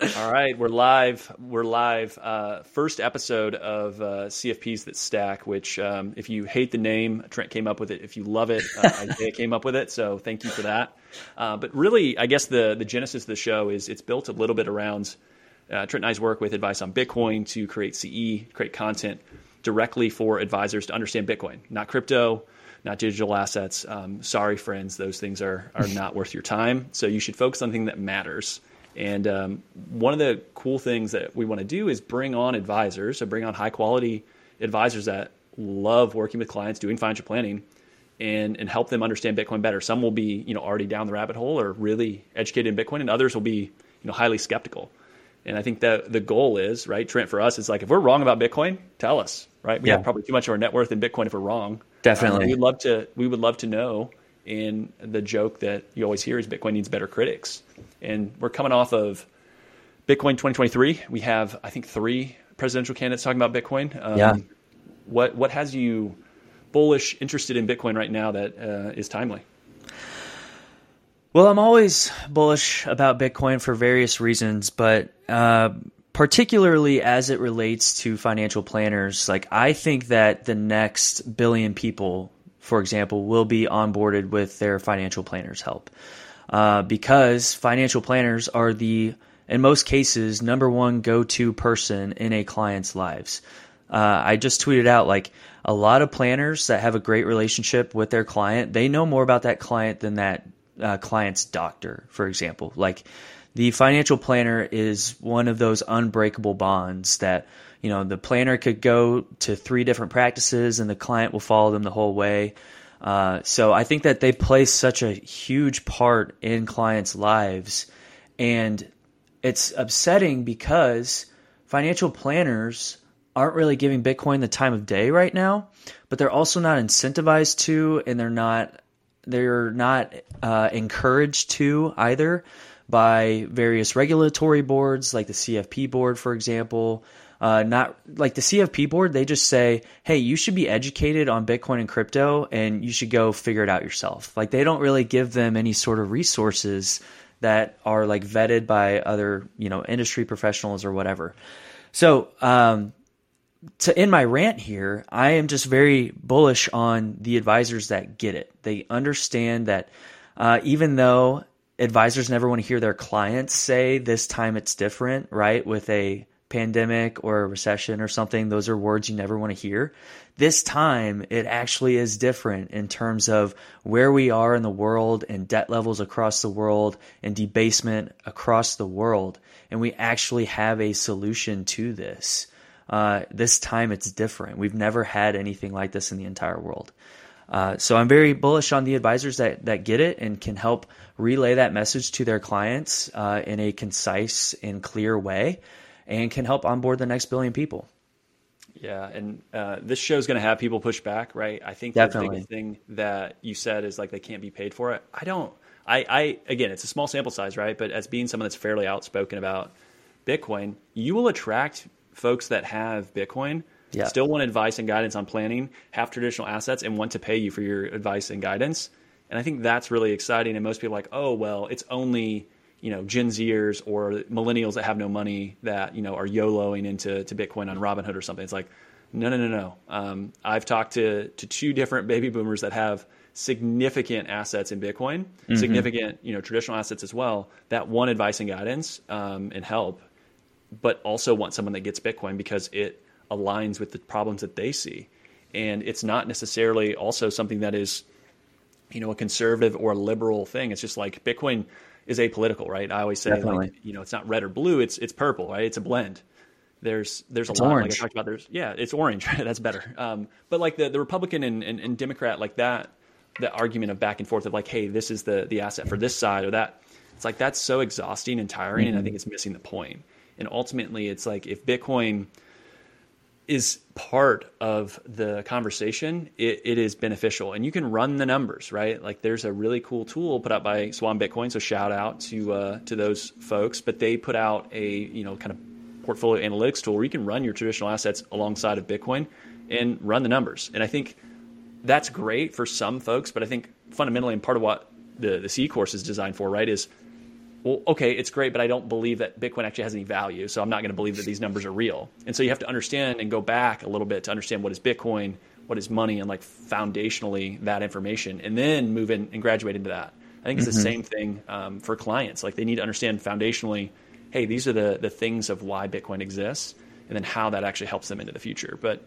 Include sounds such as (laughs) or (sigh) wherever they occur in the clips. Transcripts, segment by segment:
All right, we're live. We're live. Uh, first episode of uh, CFPs that stack. Which, um, if you hate the name, Trent came up with it. If you love it, uh, (laughs) Isaiah came up with it. So thank you for that. Uh, but really, I guess the the genesis of the show is it's built a little bit around uh, Trent and I's work with advice on Bitcoin to create CE, create content directly for advisors to understand Bitcoin, not crypto, not digital assets. Um, sorry, friends, those things are are not worth your time. So you should focus on something that matters. And um, one of the cool things that we want to do is bring on advisors, so bring on high quality advisors that love working with clients, doing financial planning, and and help them understand Bitcoin better. Some will be you know already down the rabbit hole or really educated in Bitcoin, and others will be you know highly skeptical. And I think that the goal is right, Trent. For us, it's like if we're wrong about Bitcoin, tell us. Right, we yeah. have probably too much of our net worth in Bitcoin if we're wrong. Definitely, um, we'd love to. We would love to know. And the joke that you always hear is Bitcoin needs better critics. And we're coming off of Bitcoin 2023. We have, I think, three presidential candidates talking about Bitcoin. Um, yeah. What what has you bullish, interested in Bitcoin right now that uh, is timely? Well, I'm always bullish about Bitcoin for various reasons, but uh, particularly as it relates to financial planners, like I think that the next billion people, for example, will be onboarded with their financial planners' help uh, because financial planners are the, in most cases, number one go to person in a client's lives. Uh, I just tweeted out like a lot of planners that have a great relationship with their client, they know more about that client than that uh, client's doctor, for example. Like the financial planner is one of those unbreakable bonds that you know the planner could go to three different practices and the client will follow them the whole way. Uh, so I think that they play such a huge part in clients' lives, and it's upsetting because financial planners aren't really giving Bitcoin the time of day right now, but they're also not incentivized to, and they're not they're not uh, encouraged to either by various regulatory boards like the CFP board, for example, uh, not like the CFP board, they just say, hey, you should be educated on Bitcoin and crypto and you should go figure it out yourself. Like they don't really give them any sort of resources that are like vetted by other, you know, industry professionals or whatever. So, um, to end my rant here, I am just very bullish on the advisors that get it. They understand that uh, even though advisors never want to hear their clients say this time it's different, right? With a pandemic or a recession or something, those are words you never want to hear. This time, it actually is different in terms of where we are in the world and debt levels across the world and debasement across the world. And we actually have a solution to this. Uh, this time, it's different. We've never had anything like this in the entire world. Uh, so I'm very bullish on the advisors that, that get it and can help relay that message to their clients uh, in a concise and clear way and can help onboard the next billion people. Yeah, and uh, this show is going to have people push back, right? I think Definitely. the biggest thing that you said is like they can't be paid for it. I don't. I, I again, it's a small sample size, right? But as being someone that's fairly outspoken about Bitcoin, you will attract folks that have Bitcoin, yeah. still want advice and guidance on planning, have traditional assets, and want to pay you for your advice and guidance. And I think that's really exciting. And most people are like, oh well, it's only you know Gen Zers or millennials that have no money that you know are YOLOing into to Bitcoin on Robinhood or something. It's like no, no, no, no. Um, I've talked to to two different baby boomers that have significant assets in Bitcoin, mm-hmm. significant you know traditional assets as well. That want advice and guidance um, and help, but also want someone that gets Bitcoin because it aligns with the problems that they see, and it's not necessarily also something that is you know a conservative or a liberal thing. It's just like Bitcoin is apolitical, right? I always say, like, you know, it's not red or blue; it's it's purple, right? It's a blend. There's there's a it's lot orange. like I talked about. There's yeah, it's orange. (laughs) That's better. Um, but like the the Republican and, and, and Democrat, like that, the argument of back and forth of like, hey, this is the the asset for this side or that. It's like that's so exhausting and tiring, mm-hmm. and I mm-hmm. think it's missing the point. And ultimately, it's like if Bitcoin is part of the conversation, it, it is beneficial. And you can run the numbers, right? Like there's a really cool tool put out by Swan Bitcoin. So shout out to uh, to those folks. But they put out a you know kind of portfolio analytics tool where you can run your traditional assets alongside of Bitcoin and run the numbers. And I think that's great for some folks. But I think fundamentally, and part of what the the C course is designed for, right, is well, okay, it's great, but I don't believe that Bitcoin actually has any value. So I'm not going to believe that these numbers are real. And so you have to understand and go back a little bit to understand what is Bitcoin, what is money, and like foundationally that information, and then move in and graduate into that. I think it's mm-hmm. the same thing um, for clients. Like they need to understand foundationally, hey, these are the the things of why Bitcoin exists, and then how that actually helps them into the future. But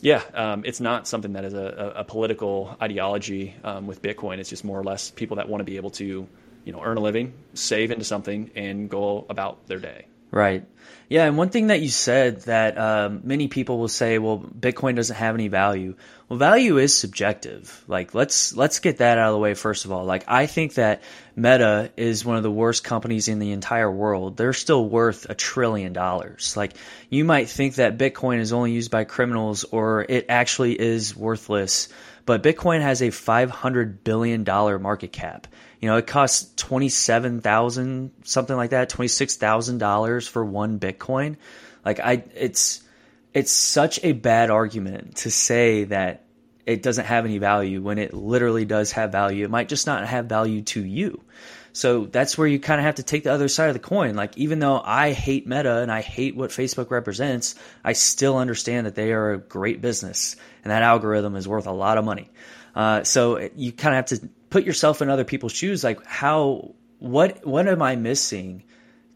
yeah, um, it's not something that is a, a political ideology um, with Bitcoin. It's just more or less people that want to be able to, you know, earn a living, save into something, and go about their day. Right. Yeah, and one thing that you said that um, many people will say, well, Bitcoin doesn't have any value. Well, value is subjective. Like, let's let's get that out of the way first of all. Like, I think that Meta is one of the worst companies in the entire world. They're still worth a trillion dollars. Like, you might think that Bitcoin is only used by criminals, or it actually is worthless. But Bitcoin has a five hundred billion dollar market cap. You know, it costs twenty seven thousand something like that, twenty six thousand dollars for one Bitcoin. Like I, it's it's such a bad argument to say that it doesn't have any value when it literally does have value. It might just not have value to you. So that's where you kind of have to take the other side of the coin. Like, even though I hate Meta and I hate what Facebook represents, I still understand that they are a great business and that algorithm is worth a lot of money. Uh, so you kind of have to put yourself in other people's shoes like how what what am i missing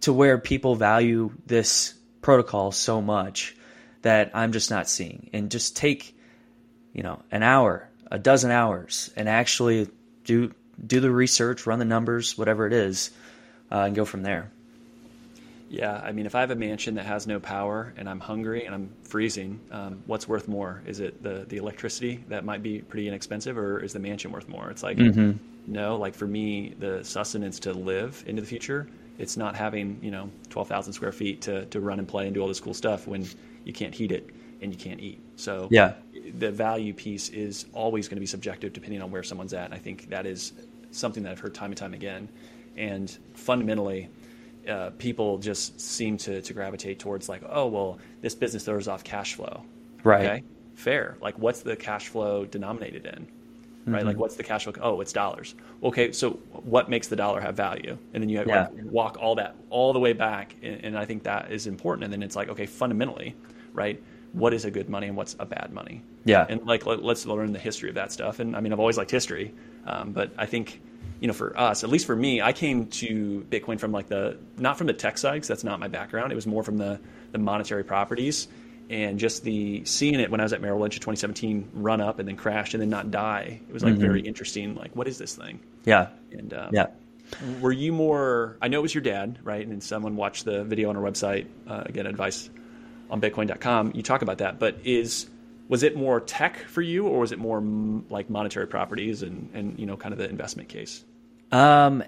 to where people value this protocol so much that i'm just not seeing and just take you know an hour a dozen hours and actually do do the research run the numbers whatever it is uh, and go from there yeah, I mean, if I have a mansion that has no power and I'm hungry and I'm freezing, um, what's worth more? Is it the the electricity that might be pretty inexpensive, or is the mansion worth more? It's like mm-hmm. no, like for me, the sustenance to live into the future, it's not having you know twelve thousand square feet to to run and play and do all this cool stuff when you can't heat it and you can't eat. So yeah, the value piece is always going to be subjective depending on where someone's at. And I think that is something that I've heard time and time again. And fundamentally uh, people just seem to, to gravitate towards like, oh, well, this business throws off cash flow. Right. Okay. Fair. Like, what's the cash flow denominated in? Right. Mm-hmm. Like, what's the cash flow? Oh, it's dollars. Okay. So, what makes the dollar have value? And then you have, yeah. like, walk all that all the way back. And, and I think that is important. And then it's like, okay, fundamentally, right? What is a good money and what's a bad money? Yeah. And like, let, us learn the history of that stuff. And I mean, I've always liked history, um, but I think you know, for us, at least for me, I came to Bitcoin from like the not from the tech side because that's not my background. It was more from the the monetary properties and just the seeing it when I was at Merrill Lynch in 2017 run up and then crash and then not die. It was like mm-hmm. very interesting. Like, what is this thing? Yeah. And um, yeah. Were you more? I know it was your dad, right? And someone watched the video on our website. Uh, again, advice on Bitcoin.com. You talk about that, but is was it more tech for you, or was it more like monetary properties and and you know kind of the investment case? Um,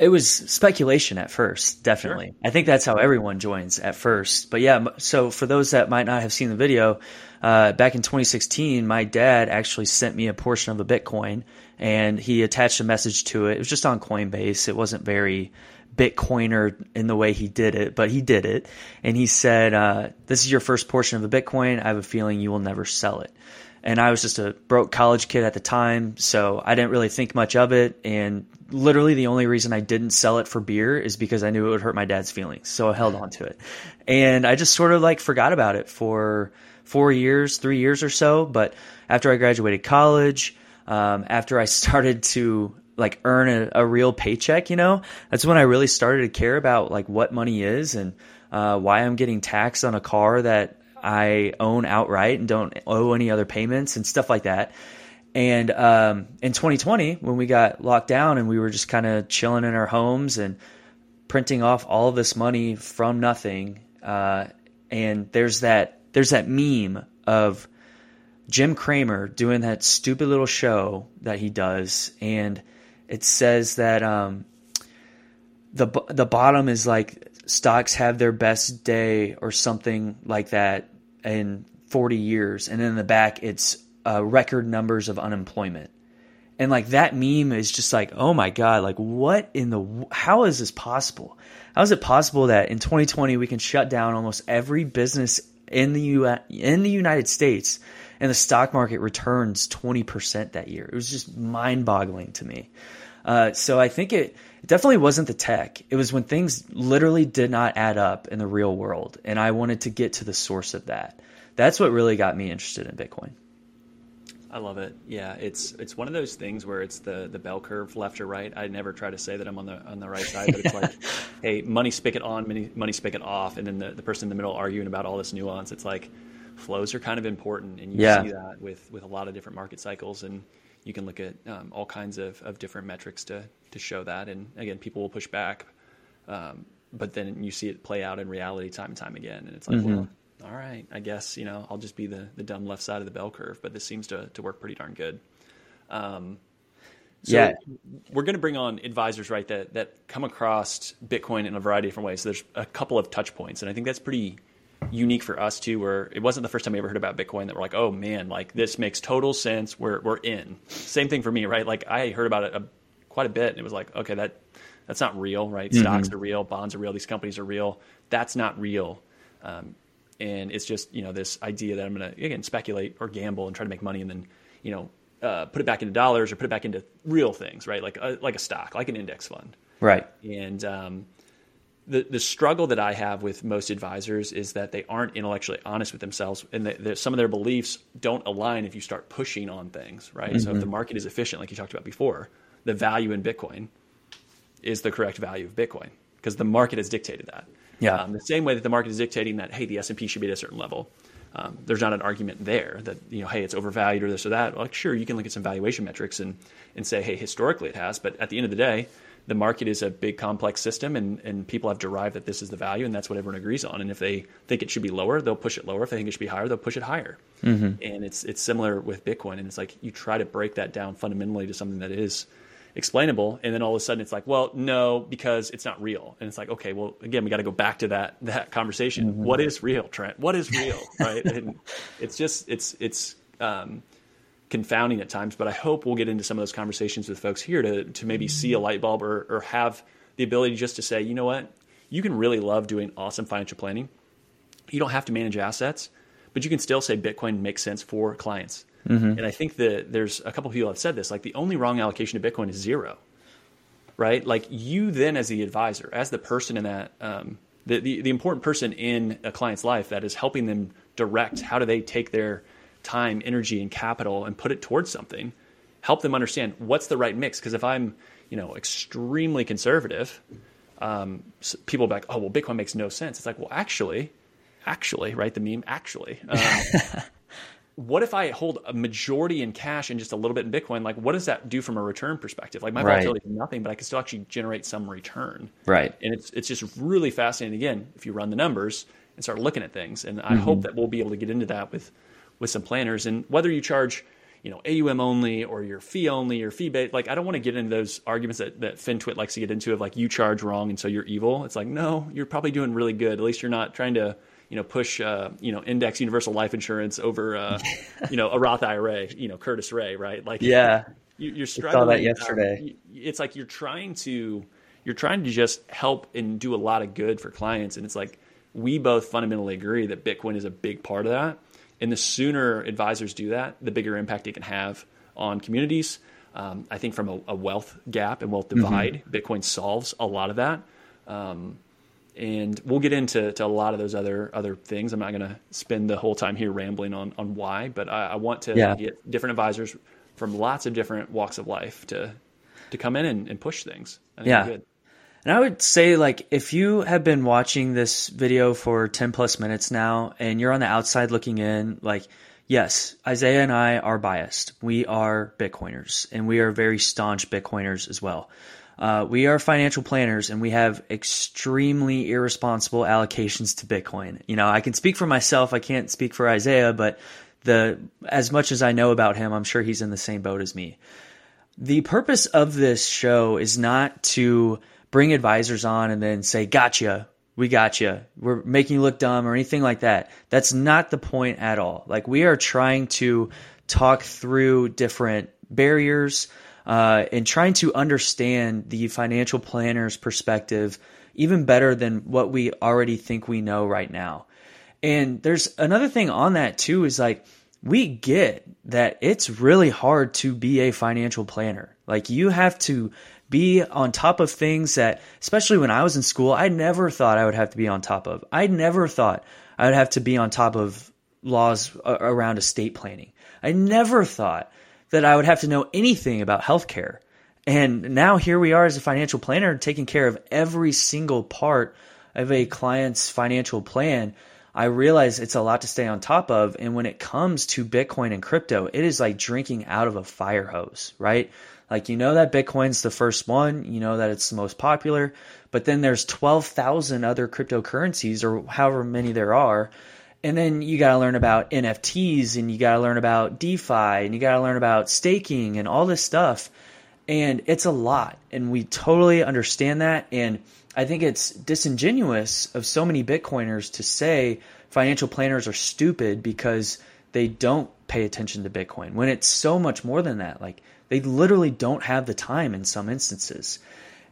it was speculation at first, definitely. Sure. I think that's how everyone joins at first. But yeah, so for those that might not have seen the video, uh, back in 2016, my dad actually sent me a portion of a Bitcoin and he attached a message to it. It was just on Coinbase. It wasn't very Bitcoiner in the way he did it, but he did it. And he said, uh, This is your first portion of a Bitcoin. I have a feeling you will never sell it and I was just a broke college kid at the time, so I didn't really think much of it. And literally, the only reason I didn't sell it for beer is because I knew it would hurt my dad's feelings, so I held on to it. And I just sort of like forgot about it for four years, three years or so. But after I graduated college, um, after I (laughs) started to like earn a, a, real paycheck, you know, that's when I really started to care about like what money is and uh, why I'm getting taxed on a car that I own outright and don't owe any other payments and stuff like that. And um, in 2020, when we got locked down and we were just kind of chilling in our homes and printing off all of this money from nothing, uh, and there's that there's that meme of Jim Cramer doing that stupid little show that he does, and it says that um, the the bottom is like stocks have their best day or something like that in 40 years, and then in the back it's uh, record numbers of unemployment. And like that meme is just like, oh my god, like what in the how is this possible? How is it possible that in 2020 we can shut down almost every business in the U in the United States and the stock market returns 20% that year? It was just mind-boggling to me. Uh, so I think it it definitely wasn't the tech. It was when things literally did not add up in the real world. And I wanted to get to the source of that. That's what really got me interested in Bitcoin. I love it. Yeah, it's it's one of those things where it's the the bell curve left or right. I never try to say that I'm on the on the right side, but it's like, (laughs) hey, money spigot on, money money spigot off, and then the, the person in the middle arguing about all this nuance. It's like flows are kind of important, and you yeah. see that with with a lot of different market cycles, and you can look at um, all kinds of, of different metrics to to show that. And again, people will push back, um, but then you see it play out in reality time and time again, and it's like, mm-hmm. well all right, I guess you know I'll just be the the dumb left side of the bell curve, but this seems to to work pretty darn good. Um, so yeah, we're going to bring on advisors, right? That that come across Bitcoin in a variety of different ways. So there's a couple of touch points, and I think that's pretty unique for us too. Where it wasn't the first time we ever heard about Bitcoin that we're like, oh man, like this makes total sense. We're we're in. Same thing for me, right? Like I heard about it a, quite a bit, and it was like, okay, that that's not real, right? Mm-hmm. Stocks are real, bonds are real, these companies are real. That's not real. Um, and it's just you know this idea that I'm going to again speculate or gamble and try to make money, and then you know uh, put it back into dollars or put it back into real things, right? Like a, like a stock, like an index fund, right? And um, the the struggle that I have with most advisors is that they aren't intellectually honest with themselves, and that some of their beliefs don't align if you start pushing on things, right? Mm-hmm. So if the mm-hmm. market is efficient, like you talked about before, the value in Bitcoin is the correct value of Bitcoin because the market has dictated that. Yeah. Um, the same way that the market is dictating that, hey, the S and P should be at a certain level. Um, there's not an argument there that you know, hey, it's overvalued or this or that. Like, sure, you can look at some valuation metrics and and say, hey, historically it has, but at the end of the day, the market is a big complex system, and and people have derived that this is the value, and that's what everyone agrees on. And if they think it should be lower, they'll push it lower. If they think it should be higher, they'll push it higher. Mm-hmm. And it's it's similar with Bitcoin, and it's like you try to break that down fundamentally to something that is explainable and then all of a sudden it's like well no because it's not real and it's like okay well again we got to go back to that that conversation mm-hmm. what is real trent what is real right (laughs) and it's just it's it's um, confounding at times but i hope we'll get into some of those conversations with folks here to to maybe see a light bulb or, or have the ability just to say you know what you can really love doing awesome financial planning you don't have to manage assets but you can still say bitcoin makes sense for clients Mm-hmm. And I think that there's a couple people have said this, like the only wrong allocation to Bitcoin is zero, right? Like you then as the advisor, as the person in that, um, the, the, the important person in a client's life that is helping them direct how do they take their time, energy, and capital and put it towards something, help them understand what's the right mix. Because if I'm, you know, extremely conservative, um, people be like, oh, well, Bitcoin makes no sense. It's like, well, actually, actually, right? The meme, actually. Um, (laughs) what if I hold a majority in cash and just a little bit in Bitcoin? Like, what does that do from a return perspective? Like, my right. volatility is nothing, but I can still actually generate some return. Right. And it's it's just really fascinating. Again, if you run the numbers and start looking at things, and I mm-hmm. hope that we'll be able to get into that with with some planners. And whether you charge, you know, AUM only or your fee only or fee based, like I don't want to get into those arguments that that FinTwit likes to get into of like you charge wrong and so you're evil. It's like no, you're probably doing really good. At least you're not trying to you know, push, uh, you know, index universal life insurance over, uh, (laughs) you know, a Roth IRA, you know, Curtis Ray, right? Like, yeah, you, are struggling. I saw that yesterday. it's like you're trying to, you're trying to just help and do a lot of good for clients. And it's like, we both fundamentally agree that Bitcoin is a big part of that. And the sooner advisors do that, the bigger impact it can have on communities. Um, I think from a, a, wealth gap and wealth mm-hmm. divide, mm-hmm. Bitcoin solves a lot of that. Um, and we'll get into to a lot of those other other things. I'm not going to spend the whole time here rambling on on why, but I, I want to yeah. get different advisors from lots of different walks of life to to come in and, and push things. yeah. And I would say, like, if you have been watching this video for 10 plus minutes now and you're on the outside looking in, like, yes, Isaiah and I are biased. We are Bitcoiners and we are very staunch Bitcoiners as well. Uh, we are financial planners and we have extremely irresponsible allocations to Bitcoin. You know, I can speak for myself. I can't speak for Isaiah, but the as much as I know about him, I'm sure he's in the same boat as me. The purpose of this show is not to bring advisors on and then say, "Gotcha, we gotcha. We're making you look dumb or anything like that." That's not the point at all. Like we are trying to talk through different barriers uh, and trying to understand the financial planner's perspective even better than what we already think we know right now. And there's another thing on that too is like we get that it's really hard to be a financial planner. Like you have to be on top of things that, especially when I was in school, I never thought I would have to be on top of. I never thought I would have to be on top of laws around estate planning. I never thought that I would have to know anything about healthcare. And now here we are as a financial planner taking care of every single part of a client's financial plan. I realize it's a lot to stay on top of. And when it comes to Bitcoin and crypto, it is like drinking out of a fire hose, right? Like, you know that Bitcoin's the first one, you know that it's the most popular, but then there's 12,000 other cryptocurrencies or however many there are. And then you got to learn about NFTs and you got to learn about DeFi and you got to learn about staking and all this stuff. And it's a lot. And we totally understand that. And I think it's disingenuous of so many Bitcoiners to say financial planners are stupid because they don't pay attention to Bitcoin when it's so much more than that. Like they literally don't have the time in some instances.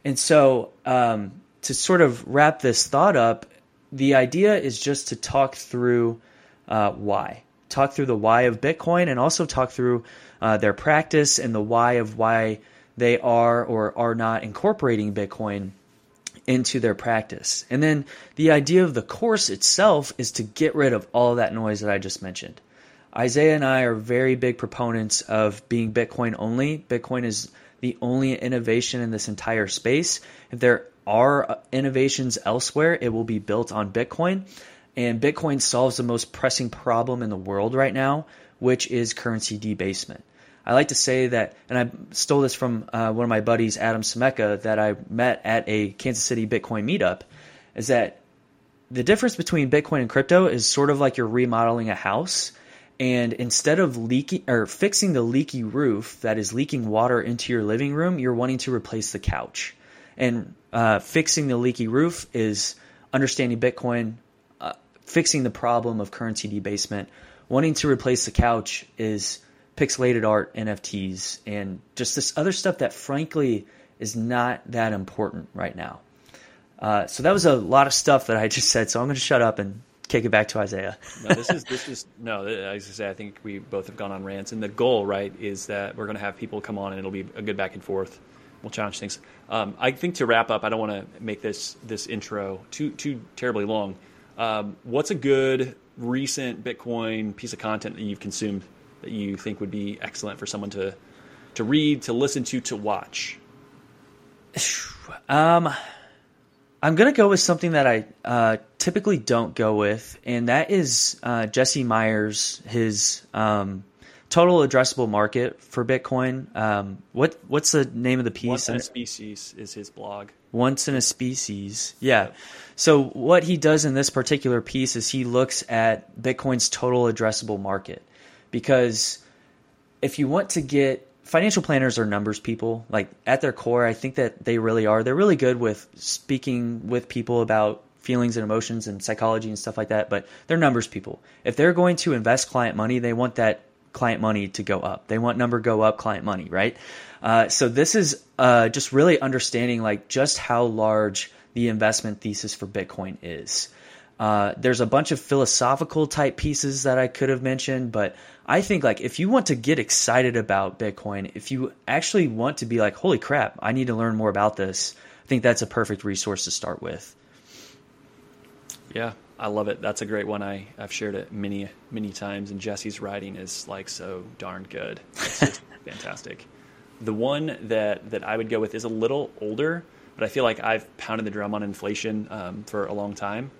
And so, um, to sort of wrap this thought up, the idea is just to talk through uh, why, talk through the why of Bitcoin, and also talk through uh, their practice and the why of why they are or are not incorporating Bitcoin into their practice. And then the idea of the course itself is to get rid of all that noise that I just mentioned. Isaiah and I are very big proponents of being Bitcoin only. Bitcoin is the only innovation in this entire space. If there are uh, innovations elsewhere, it will be built on Bitcoin. And Bitcoin solves the most pressing problem in the world right now, which is currency debasement. I like to say that, and I stole this from uh, one of my buddies, Adam Semeka, that I met at a Kansas City Bitcoin meetup, is that the difference between Bitcoin and crypto is sort of like you're remodeling a house and instead of leaking or fixing the leaky roof that is leaking water into your living room, you're wanting to replace the couch. And uh, fixing the leaky roof is understanding Bitcoin, uh, fixing the problem of currency debasement. Wanting to replace the couch is pixelated art, NFTs, and just this other stuff that frankly is not that important right now. Uh, so that was a lot of stuff that I just said. So I'm going to shut up and kick it back to Isaiah. no, this is this is no. As I say, I think we both have gone on rants, and the goal, right, is that we're going to have people come on, and it'll be a good back and forth. We'll challenge things. Um, I think to wrap up, I don't want to make this this intro too too terribly long. Um, what's a good recent Bitcoin piece of content that you've consumed that you think would be excellent for someone to to read, to listen to, to watch? (sighs) Um, I'm gonna go with something that I uh, typically don't go with, and that is uh, Jesse Myers his um, total addressable market for Bitcoin. Um, what what's the name of the piece? Once in a species is his blog. Once in a species, yeah. So what he does in this particular piece is he looks at Bitcoin's total addressable market, because if you want to get financial planners are numbers people. Like at their core, I think that they really are. They're really good with speaking with people about feelings and emotions and psychology and stuff like that, but they're numbers people. If they're going to invest client money, they want that client money to go up. They want number go up, client money, right? Uh, so this is uh, just really understanding like just how large the investment thesis for Bitcoin is. Uh, there's a bunch of philosophical type pieces that I could have mentioned, but I think like if you want to get excited about Bitcoin, if you actually want to be like, holy crap, I need to learn more about this, I think that's a perfect resource to start with. Yeah, I love it. That's a great one. I, I've shared it many, many times, and Jesse's writing is like so darn good. It's just (laughs) fantastic. The one that, that I would go with is a little older, but I feel like I've pounded the drum on inflation um, for a long time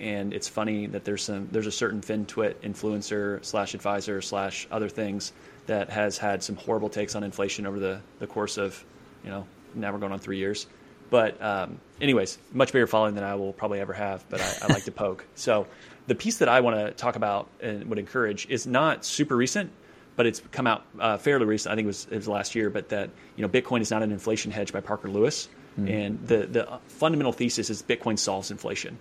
and it's funny that there's some there's a certain FinTwit influencer slash advisor slash other things that has had some horrible takes on inflation over the, the course of you know now we're going on three years. But um, anyways much bigger following than i will probably ever have but i, I like to poke. (laughs) So the piece that i want to talk about and would encourage is not super recent but it's come out uh, fairly recent. I think it was, it was last year but that you know bitcoin is not an inflation hedge by parker lewis. Mm. and the, the fundamental thesis is bitcoin solves inflation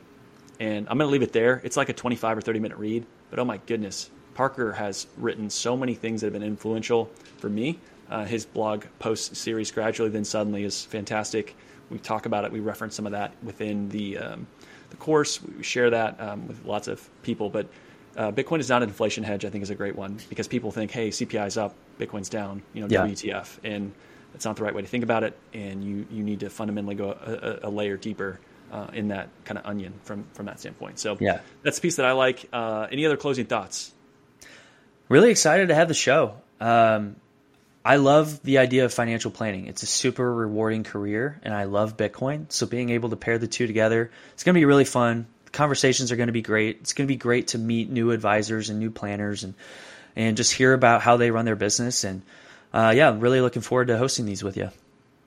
and I'm going to leave it there. It's like a 25 or 30 minute read, but oh my goodness, Parker has written so many things that have been influential for me. Uh, his blog post series, Gradually Then Suddenly, is fantastic. We talk about it, we reference some of that within the, um, the course. We share that um, with lots of people, but uh, Bitcoin is not an inflation hedge, I think is a great one because people think, hey, CPI is up, Bitcoin's down, you know, yeah. WTF. And that's not the right way to think about it, and you you need to fundamentally go a, a, a layer deeper uh, in that kind of onion from from that standpoint. So yeah, that's a piece that I like. Uh, any other closing thoughts? Really excited to have the show. Um, I love the idea of financial planning. It's a super rewarding career, and I love Bitcoin. So being able to pair the two together, it's going to be really fun. The conversations are going to be great. It's going to be great to meet new advisors and new planners, and and just hear about how they run their business. And uh, yeah, I'm really looking forward to hosting these with you.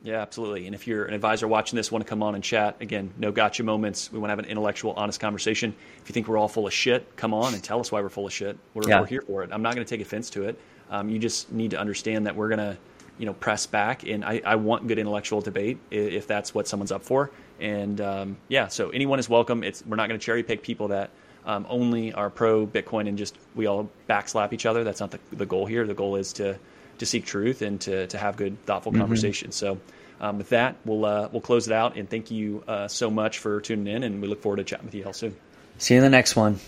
Yeah, absolutely. And if you're an advisor watching this, want to come on and chat, again, no gotcha moments. We want to have an intellectual, honest conversation. If you think we're all full of shit, come on and tell us why we're full of shit. We're, yeah. we're here for it. I'm not going to take offense to it. Um, you just need to understand that we're going to, you know, press back. And I, I, want good intellectual debate if that's what someone's up for. And um, yeah, so anyone is welcome. It's we're not going to cherry pick people that um, only are pro Bitcoin and just we all backslap each other. That's not the, the goal here. The goal is to to seek truth and to, to have good, thoughtful mm-hmm. conversations. So, um, with that, we'll uh, we'll close it out. And thank you uh, so much for tuning in. And we look forward to chatting with you all soon. See you in the next one.